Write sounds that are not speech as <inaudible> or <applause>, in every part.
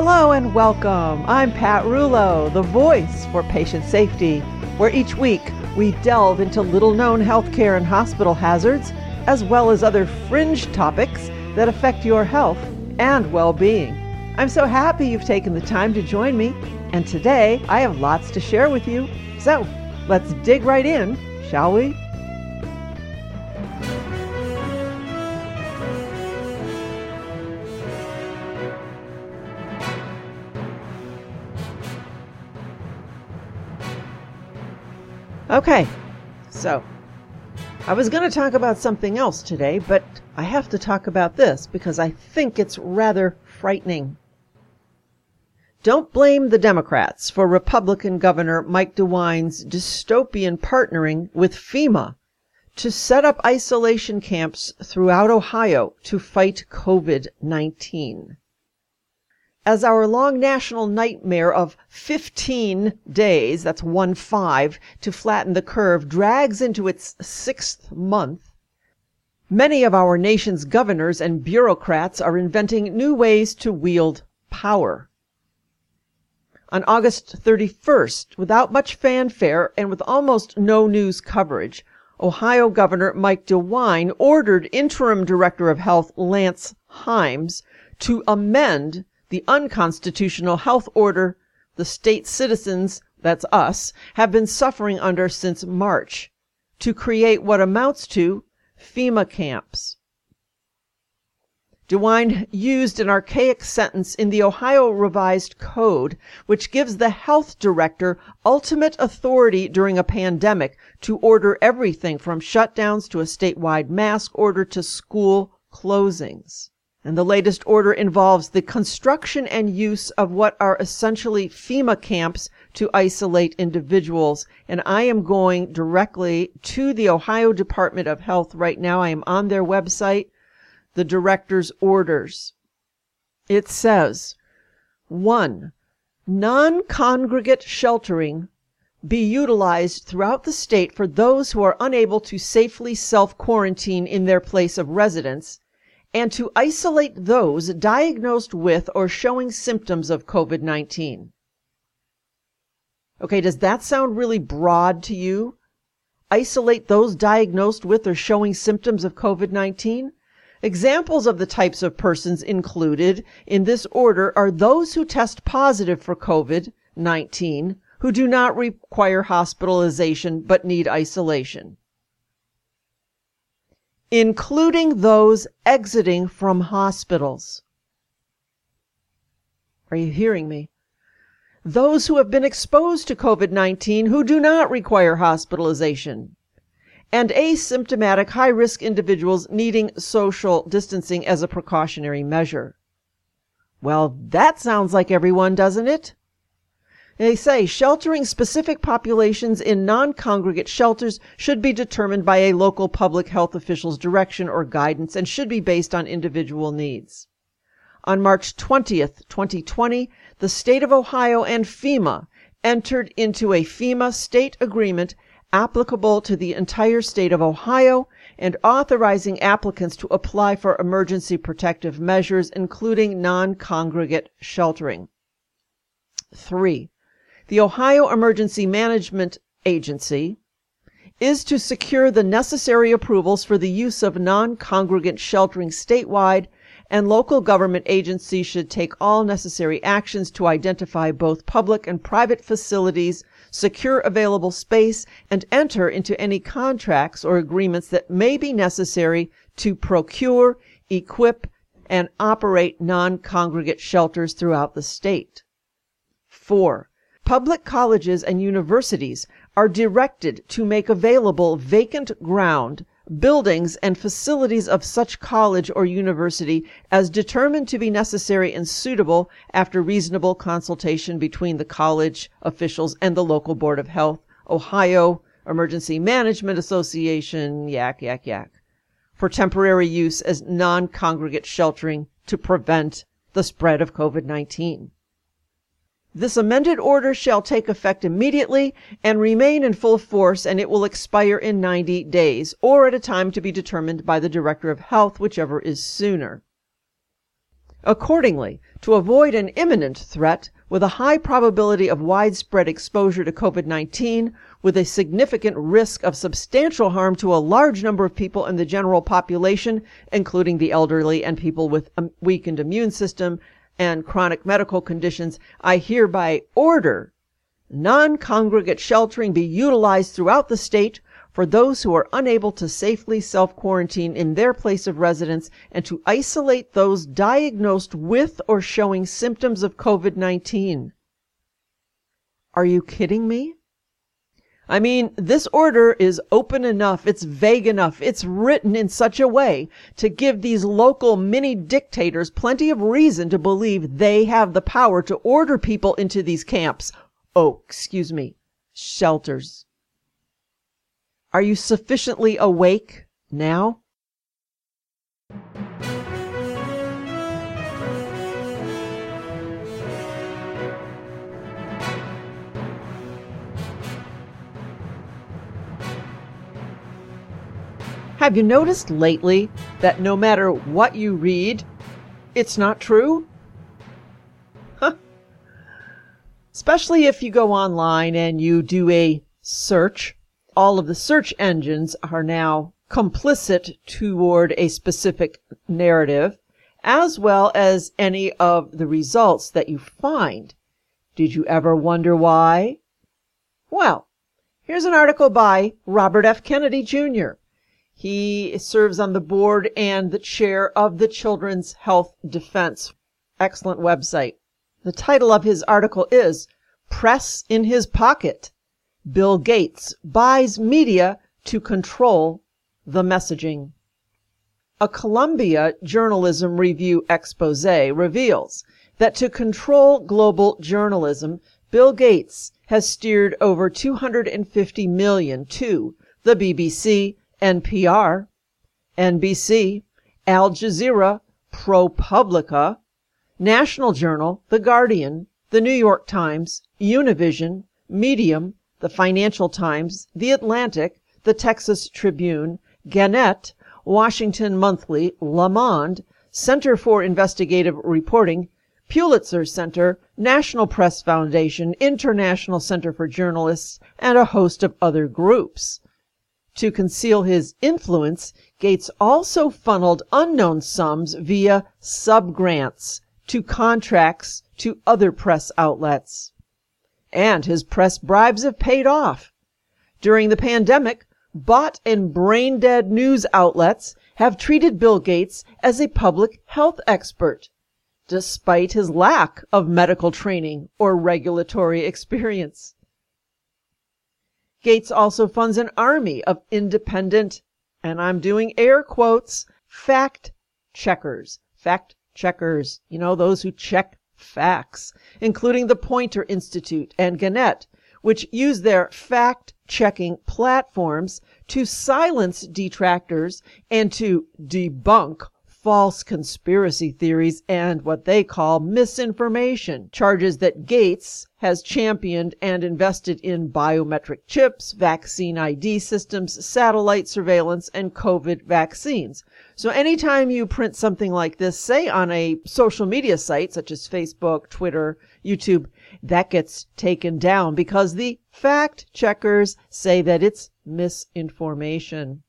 Hello and welcome. I'm Pat Rouleau, the voice for patient safety, where each week we delve into little known healthcare and hospital hazards, as well as other fringe topics that affect your health and well being. I'm so happy you've taken the time to join me, and today I have lots to share with you. So let's dig right in, shall we? Okay, so I was going to talk about something else today, but I have to talk about this because I think it's rather frightening. Don't blame the Democrats for Republican Governor Mike DeWine's dystopian partnering with FEMA to set up isolation camps throughout Ohio to fight COVID 19 as our long national nightmare of 15 days, that's one five, to flatten the curve, drags into its sixth month, many of our nation's governors and bureaucrats are inventing new ways to wield power. On August 31st, without much fanfare and with almost no news coverage, Ohio Governor Mike DeWine ordered Interim Director of Health Lance Himes to amend the unconstitutional health order the state citizens, that's us, have been suffering under since March to create what amounts to FEMA camps. DeWine used an archaic sentence in the Ohio Revised Code, which gives the health director ultimate authority during a pandemic to order everything from shutdowns to a statewide mask order to school closings. And the latest order involves the construction and use of what are essentially FEMA camps to isolate individuals. And I am going directly to the Ohio Department of Health right now. I am on their website, the director's orders. It says, one, non congregate sheltering be utilized throughout the state for those who are unable to safely self quarantine in their place of residence and to isolate those diagnosed with or showing symptoms of COVID 19. Okay, does that sound really broad to you? Isolate those diagnosed with or showing symptoms of COVID 19? Examples of the types of persons included in this order are those who test positive for COVID 19 who do not require hospitalization but need isolation including those exiting from hospitals. Are you hearing me? Those who have been exposed to COVID 19 who do not require hospitalization, and asymptomatic high risk individuals needing social distancing as a precautionary measure. Well, that sounds like everyone, doesn't it? They say sheltering specific populations in non congregate shelters should be determined by a local public health official's direction or guidance and should be based on individual needs. On March 20th, 2020, the state of Ohio and FEMA entered into a FEMA state agreement applicable to the entire state of Ohio and authorizing applicants to apply for emergency protective measures, including non congregate sheltering. 3 the Ohio Emergency Management Agency is to secure the necessary approvals for the use of non congregate sheltering statewide, and local government agencies should take all necessary actions to identify both public and private facilities, secure available space, and enter into any contracts or agreements that may be necessary to procure, equip, and operate non congregate shelters throughout the state. 4. Public colleges and universities are directed to make available vacant ground buildings, and facilities of such college or university as determined to be necessary and suitable after reasonable consultation between the college officials and the local Board of Health, Ohio Emergency Management Association, yak, yak, yak, for temporary use as non congregate sheltering to prevent the spread of COVID 19. This amended order shall take effect immediately and remain in full force, and it will expire in 90 days, or at a time to be determined by the Director of Health, whichever is sooner. Accordingly, to avoid an imminent threat with a high probability of widespread exposure to COVID 19, with a significant risk of substantial harm to a large number of people in the general population, including the elderly and people with a weakened immune system and chronic medical conditions, I hereby order non congregate sheltering be utilized throughout the state for those who are unable to safely self quarantine in their place of residence and to isolate those diagnosed with or showing symptoms of COVID 19. Are you kidding me? I mean, this order is open enough, it's vague enough, it's written in such a way to give these local mini dictators plenty of reason to believe they have the power to order people into these camps. Oh, excuse me, shelters. Are you sufficiently awake now? Have you noticed lately that no matter what you read, it's not true? Especially if you go online and you do a search. All of the search engines are now complicit toward a specific narrative, as well as any of the results that you find. Did you ever wonder why? Well, here's an article by Robert F. Kennedy Jr. He serves on the board and the chair of the Children's Health Defense. Excellent website. The title of his article is Press in His Pocket. Bill Gates buys media to control the messaging. A Columbia Journalism Review expose reveals that to control global journalism, Bill Gates has steered over 250 million to the BBC, NPR, NBC, Al Jazeera, ProPublica, National Journal, The Guardian, The New York Times, Univision, Medium, The Financial Times, The Atlantic, The Texas Tribune, Gannett, Washington Monthly, Le Monde, Center for Investigative Reporting, Pulitzer Center, National Press Foundation, International Center for Journalists, and a host of other groups. To conceal his influence, Gates also funneled unknown sums via subgrants to contracts to other press outlets. And his press bribes have paid off. During the pandemic, bought and brain dead news outlets have treated Bill Gates as a public health expert, despite his lack of medical training or regulatory experience. Gates also funds an army of independent, and I'm doing air quotes, fact checkers. Fact checkers, you know, those who check facts, including the Poynter Institute and Gannett, which use their fact checking platforms to silence detractors and to debunk false conspiracy theories and what they call misinformation. Charges that Gates has championed and invested in biometric chips, vaccine ID systems, satellite surveillance, and COVID vaccines. So anytime you print something like this, say on a social media site such as Facebook, Twitter, YouTube, that gets taken down because the fact checkers say that it's misinformation.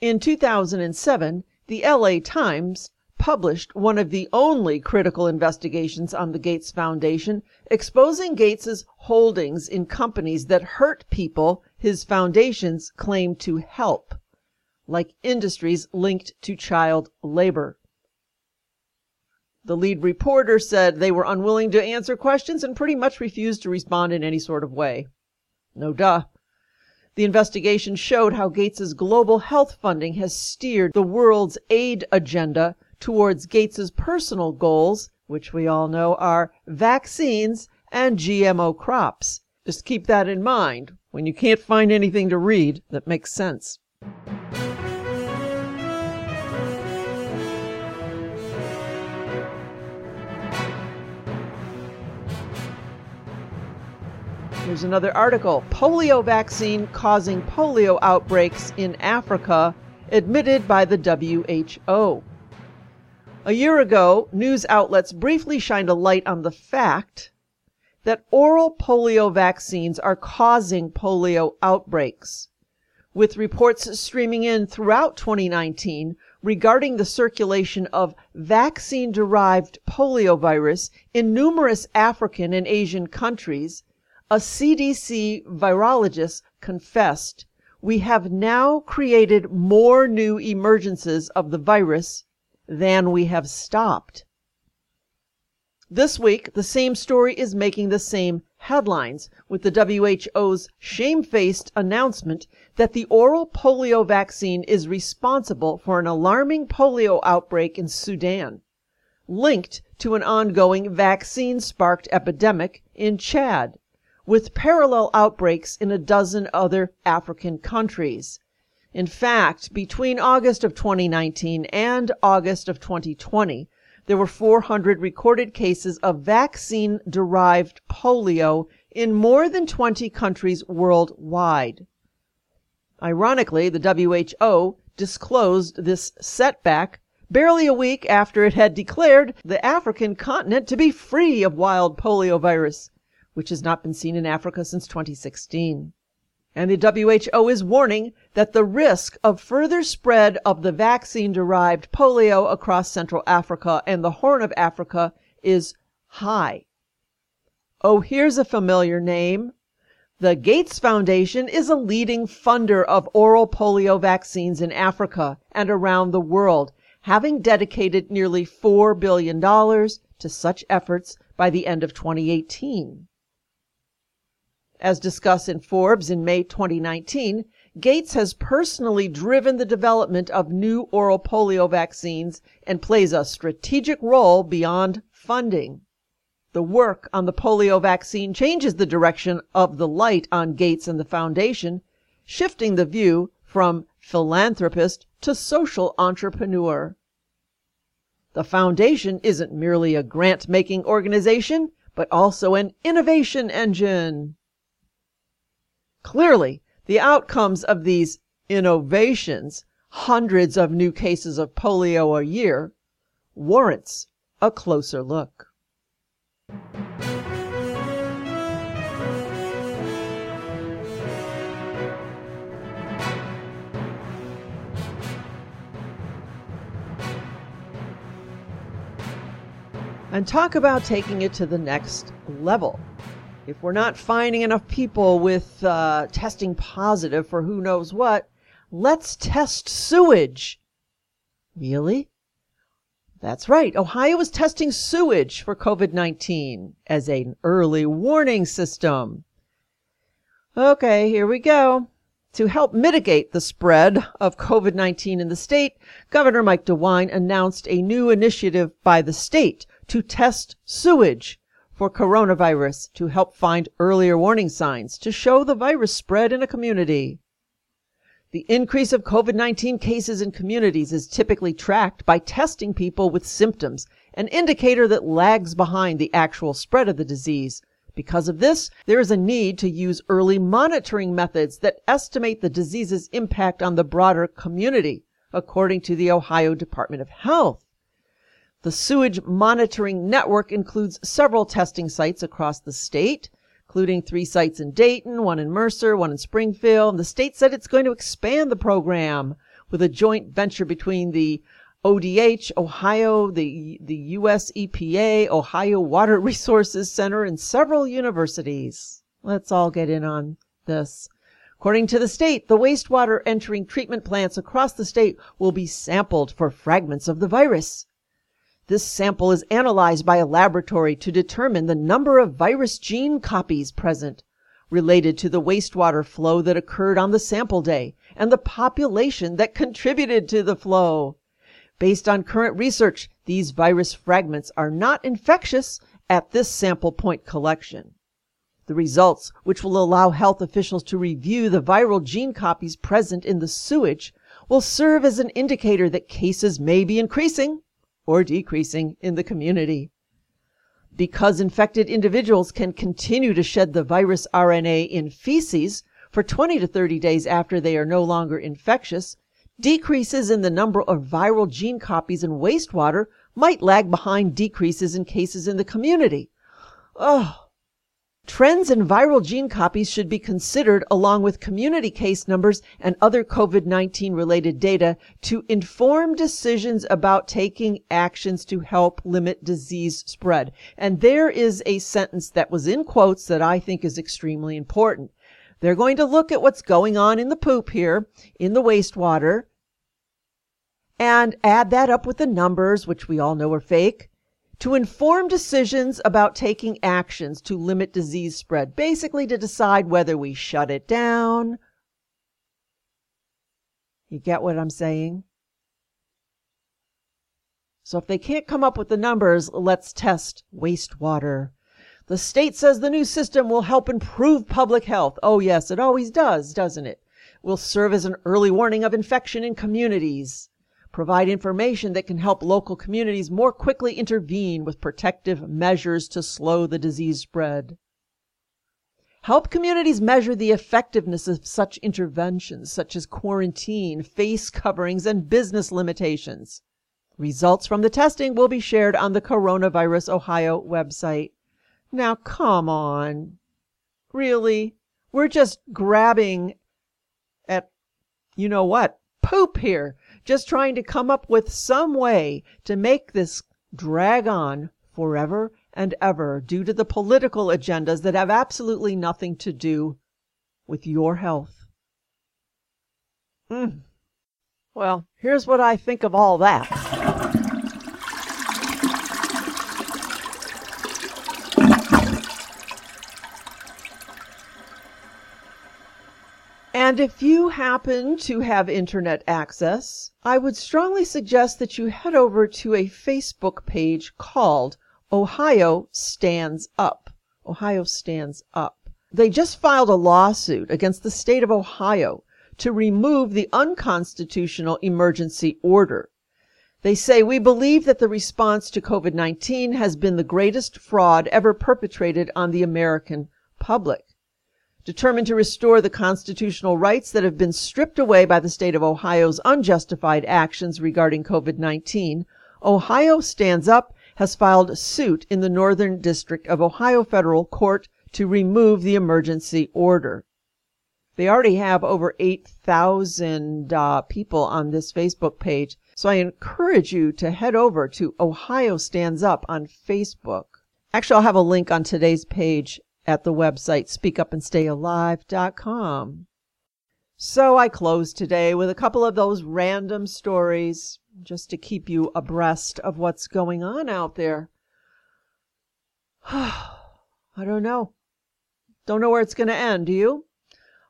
In 2007, the LA Times published one of the only critical investigations on the Gates Foundation, exposing Gates's holdings in companies that hurt people his foundations claim to help, like industries linked to child labor. The lead reporter said they were unwilling to answer questions and pretty much refused to respond in any sort of way. No duh. The investigation showed how Gates's global health funding has steered the world's aid agenda towards Gates's personal goals, which we all know are vaccines and GMO crops. Just keep that in mind when you can't find anything to read that makes sense. Here's another article Polio vaccine causing polio outbreaks in Africa, admitted by the WHO. A year ago, news outlets briefly shined a light on the fact that oral polio vaccines are causing polio outbreaks, with reports streaming in throughout 2019 regarding the circulation of vaccine derived poliovirus in numerous African and Asian countries a CDC virologist confessed, we have now created more new emergences of the virus than we have stopped. This week, the same story is making the same headlines, with the WHO's shamefaced announcement that the oral polio vaccine is responsible for an alarming polio outbreak in Sudan, linked to an ongoing vaccine sparked epidemic in Chad with parallel outbreaks in a dozen other African countries. In fact, between August of 2019 and August of 2020, there were 400 recorded cases of vaccine derived polio in more than 20 countries worldwide. Ironically, the WHO disclosed this setback barely a week after it had declared the African continent to be free of wild poliovirus which has not been seen in Africa since 2016. And the WHO is warning that the risk of further spread of the vaccine derived polio across Central Africa and the Horn of Africa is high. Oh, here's a familiar name. The Gates Foundation is a leading funder of oral polio vaccines in Africa and around the world, having dedicated nearly $4 billion to such efforts by the end of 2018. As discussed in Forbes in May 2019, Gates has personally driven the development of new oral polio vaccines and plays a strategic role beyond funding. The work on the polio vaccine changes the direction of the light on Gates and the foundation, shifting the view from philanthropist to social entrepreneur. The foundation isn't merely a grant making organization, but also an innovation engine. Clearly, the outcomes of these innovations, hundreds of new cases of polio a year, warrants a closer look. And talk about taking it to the next level if we're not finding enough people with uh, testing positive for who knows what, let's test sewage. Really? That's right. Ohio is testing sewage for COVID 19 as an early warning system. Okay, here we go. To help mitigate the spread of COVID 19 in the state, Governor Mike DeWine announced a new initiative by the state to test sewage for coronavirus to help find earlier warning signs to show the virus spread in a community. The increase of COVID 19 cases in communities is typically tracked by testing people with symptoms, an indicator that lags behind the actual spread of the disease. Because of this, there is a need to use early monitoring methods that estimate the disease's impact on the broader community, according to the Ohio Department of Health. The sewage monitoring network includes several testing sites across the state, including three sites in Dayton, one in Mercer, one in Springfield. And the state said it's going to expand the program with a joint venture between the ODH, Ohio, the, the US EPA, Ohio Water <laughs> Resources Center, and several universities. Let's all get in on this. According to the state, the wastewater entering treatment plants across the state will be sampled for fragments of the virus. This sample is analyzed by a laboratory to determine the number of virus gene copies present, related to the wastewater flow that occurred on the sample day and the population that contributed to the flow. Based on current research, these virus fragments are not infectious at this sample point collection. The results, which will allow health officials to review the viral gene copies present in the sewage, will serve as an indicator that cases may be increasing or decreasing in the community. Because infected individuals can continue to shed the virus RNA in feces for 20 to 30 days after they are no longer infectious, decreases in the number of viral gene copies in wastewater might lag behind decreases in cases in the community. Oh, Trends in viral gene copies should be considered along with community case numbers and other COVID 19 related data to inform decisions about taking actions to help limit disease spread. And there is a sentence that was in quotes that I think is extremely important. They're going to look at what's going on in the poop here, in the wastewater, and add that up with the numbers, which we all know are fake to inform decisions about taking actions to limit disease spread, basically to decide whether we shut it down. You get what I'm saying? So if they can't come up with the numbers, let's test wastewater. The state says the new system will help improve public health. Oh, yes, it always does, doesn't it? Will serve as an early warning of infection in communities provide information that can help local communities more quickly intervene with protective measures to slow the disease spread. Help communities measure the effectiveness of such interventions, such as quarantine, face coverings, and business limitations. Results from the testing will be shared on the Coronavirus Ohio website. Now, come on. Really? We're just grabbing at, you know what, poop here just trying to come up with some way to make this drag on forever and ever due to the political agendas that have absolutely nothing to do with your health. Mm. Well, here's what I think of all that. And if you happen to have internet access, I would strongly suggest that you head over to a Facebook page called Ohio Stands Up. Ohio Stands Up. They just filed a lawsuit against the state of Ohio to remove the unconstitutional emergency order. They say, We believe that the response to COVID 19 has been the greatest fraud ever perpetrated on the American public determined to restore the constitutional rights that have been stripped away by the state of Ohio's unjustified actions regarding COVID 19, Ohio Stands Up has filed suit in the Northern District of Ohio Federal Court to remove the emergency order. They already have over 8,000 uh, people on this Facebook page, so I encourage you to head over to Ohio Stands Up on Facebook. Actually, I'll have a link on today's page at the website speakupandstayalive.com. So I close today with a couple of those random stories just to keep you abreast of what's going on out there. <sighs> I don't know. Don't know where it's going to end, do you?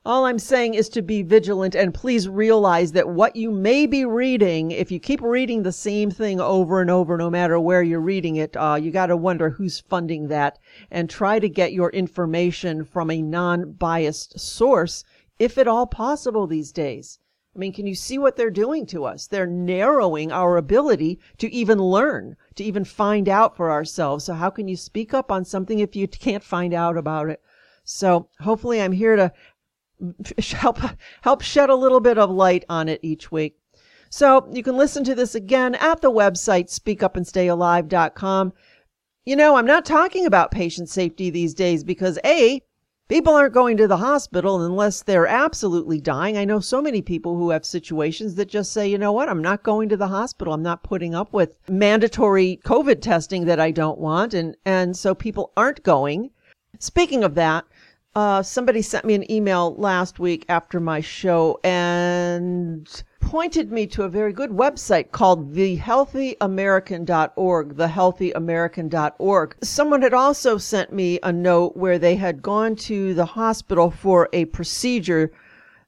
All I'm saying is to be vigilant and please realize that what you may be reading, if you keep reading the same thing over and over, no matter where you're reading it, uh, you got to wonder who's funding that and try to get your information from a non biased source, if at all possible these days. I mean, can you see what they're doing to us? They're narrowing our ability to even learn, to even find out for ourselves. So, how can you speak up on something if you can't find out about it? So, hopefully, I'm here to <laughs> help help shed a little bit of light on it each week. So you can listen to this again at the website speakupandstayalive.com. You know, I'm not talking about patient safety these days because A, people aren't going to the hospital unless they're absolutely dying. I know so many people who have situations that just say, you know what, I'm not going to the hospital. I'm not putting up with mandatory COVID testing that I don't want. And, and so people aren't going. Speaking of that, Uh, somebody sent me an email last week after my show and pointed me to a very good website called thehealthyamerican.org, thehealthyamerican.org. Someone had also sent me a note where they had gone to the hospital for a procedure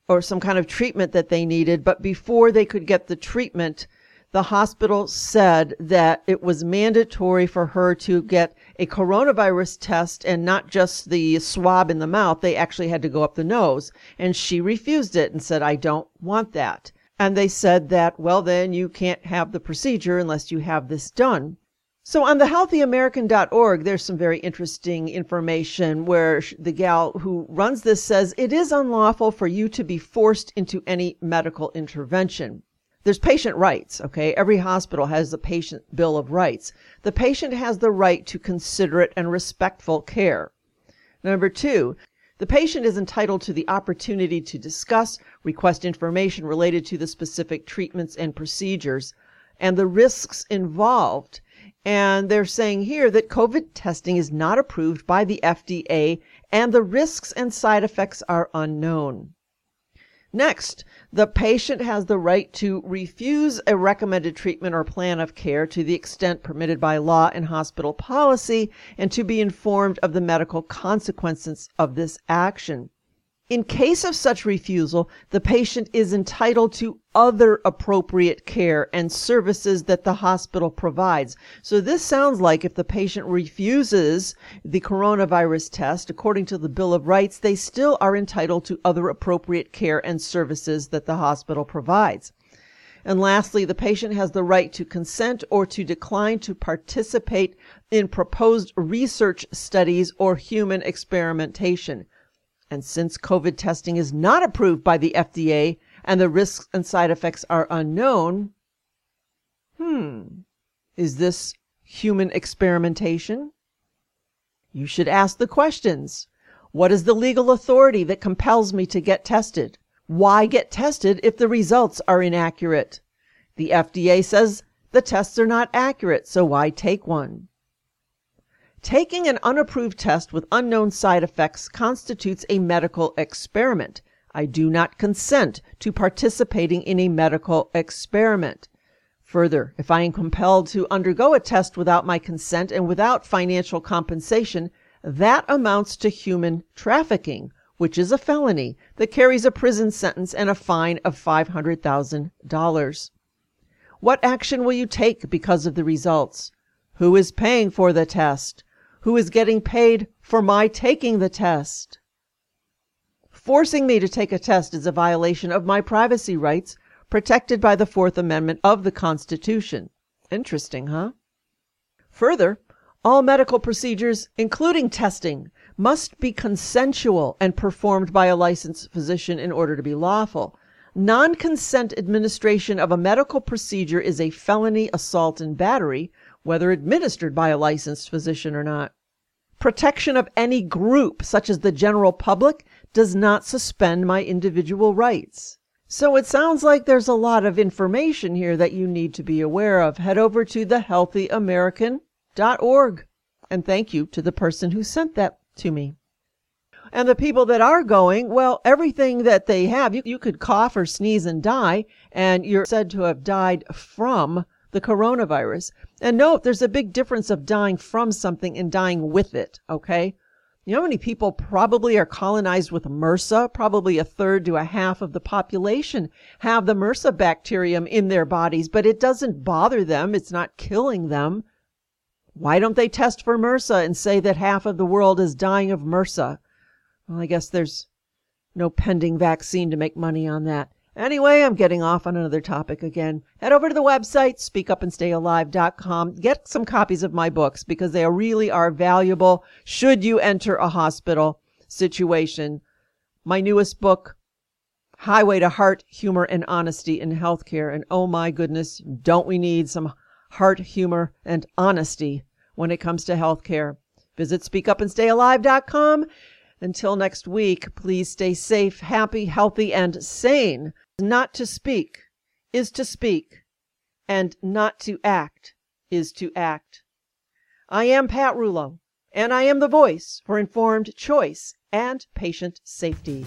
or some kind of treatment that they needed, but before they could get the treatment, the hospital said that it was mandatory for her to get a coronavirus test and not just the swab in the mouth. They actually had to go up the nose. And she refused it and said, I don't want that. And they said that, well, then you can't have the procedure unless you have this done. So on the healthyamerican.org, there's some very interesting information where the gal who runs this says it is unlawful for you to be forced into any medical intervention. There's patient rights, okay? Every hospital has a patient bill of rights. The patient has the right to considerate and respectful care. Number two, the patient is entitled to the opportunity to discuss, request information related to the specific treatments and procedures and the risks involved. And they're saying here that COVID testing is not approved by the FDA and the risks and side effects are unknown. Next, the patient has the right to refuse a recommended treatment or plan of care to the extent permitted by law and hospital policy and to be informed of the medical consequences of this action. In case of such refusal, the patient is entitled to other appropriate care and services that the hospital provides. So this sounds like if the patient refuses the coronavirus test, according to the Bill of Rights, they still are entitled to other appropriate care and services that the hospital provides. And lastly, the patient has the right to consent or to decline to participate in proposed research studies or human experimentation. And since COVID testing is not approved by the FDA and the risks and side effects are unknown, hmm, is this human experimentation? You should ask the questions. What is the legal authority that compels me to get tested? Why get tested if the results are inaccurate? The FDA says the tests are not accurate, so why take one? Taking an unapproved test with unknown side effects constitutes a medical experiment. I do not consent to participating in a medical experiment. Further, if I am compelled to undergo a test without my consent and without financial compensation, that amounts to human trafficking, which is a felony that carries a prison sentence and a fine of $500,000. What action will you take because of the results? Who is paying for the test? Who is getting paid for my taking the test. Forcing me to take a test is a violation of my privacy rights protected by the Fourth Amendment of the Constitution. Interesting, huh? Further, all medical procedures, including testing, must be consensual and performed by a licensed physician in order to be lawful. Non consent administration of a medical procedure is a felony assault and battery, whether administered by a licensed physician or not. Protection of any group, such as the general public, does not suspend my individual rights. So it sounds like there's a lot of information here that you need to be aware of. Head over to thehealthyamerican.org. And thank you to the person who sent that to me. And the people that are going, well, everything that they have, you, you could cough or sneeze and die, and you're said to have died from the coronavirus. And note, there's a big difference of dying from something and dying with it, okay? You know how many people probably are colonized with MRSA? Probably a third to a half of the population have the MRSA bacterium in their bodies, but it doesn't bother them. It's not killing them. Why don't they test for MRSA and say that half of the world is dying of MRSA? Well, I guess there's no pending vaccine to make money on that. Anyway, I'm getting off on another topic again. Head over to the website, speakupandstayalive.com. Get some copies of my books because they really are valuable should you enter a hospital situation. My newest book, Highway to Heart, Humor, and Honesty in Healthcare. And oh my goodness, don't we need some heart, humor, and honesty when it comes to healthcare? Visit speakupandstayalive.com. Until next week, please stay safe, happy, healthy, and sane. Not to speak is to speak, and not to act is to act. I am Pat Rouleau. and I am the voice for informed choice and patient safety.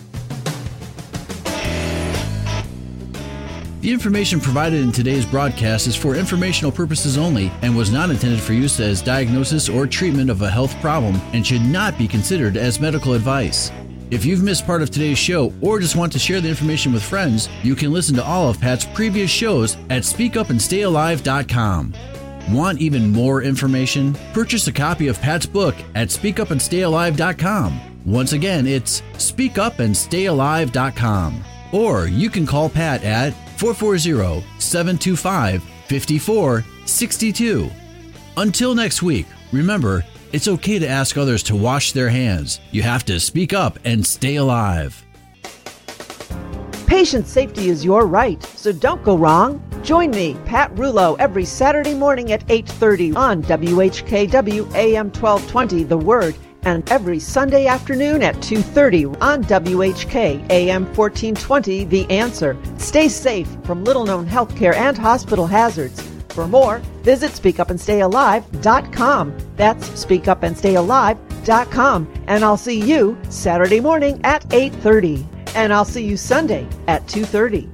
The information provided in today's broadcast is for informational purposes only and was not intended for use as diagnosis or treatment of a health problem and should not be considered as medical advice. If you've missed part of today's show or just want to share the information with friends, you can listen to all of Pat's previous shows at speakupandstayalive.com. Want even more information? Purchase a copy of Pat's book at speakupandstayalive.com. Once again, it's speakupandstayalive.com. Or you can call Pat at 440 725 5462. Until next week, remember, it's okay to ask others to wash their hands. You have to speak up and stay alive. Patient safety is your right, so don't go wrong. Join me, Pat Rouleau, every Saturday morning at 8:30 on WHKW AM 1220 The Word and every Sunday afternoon at 2:30 on WHK AM 1420 The Answer. Stay safe from little-known healthcare and hospital hazards. For more, visit speakupandstayalive.com. That's speakupandstayalive.com. And I'll see you Saturday morning at 8:30 and I'll see you Sunday at 2:30.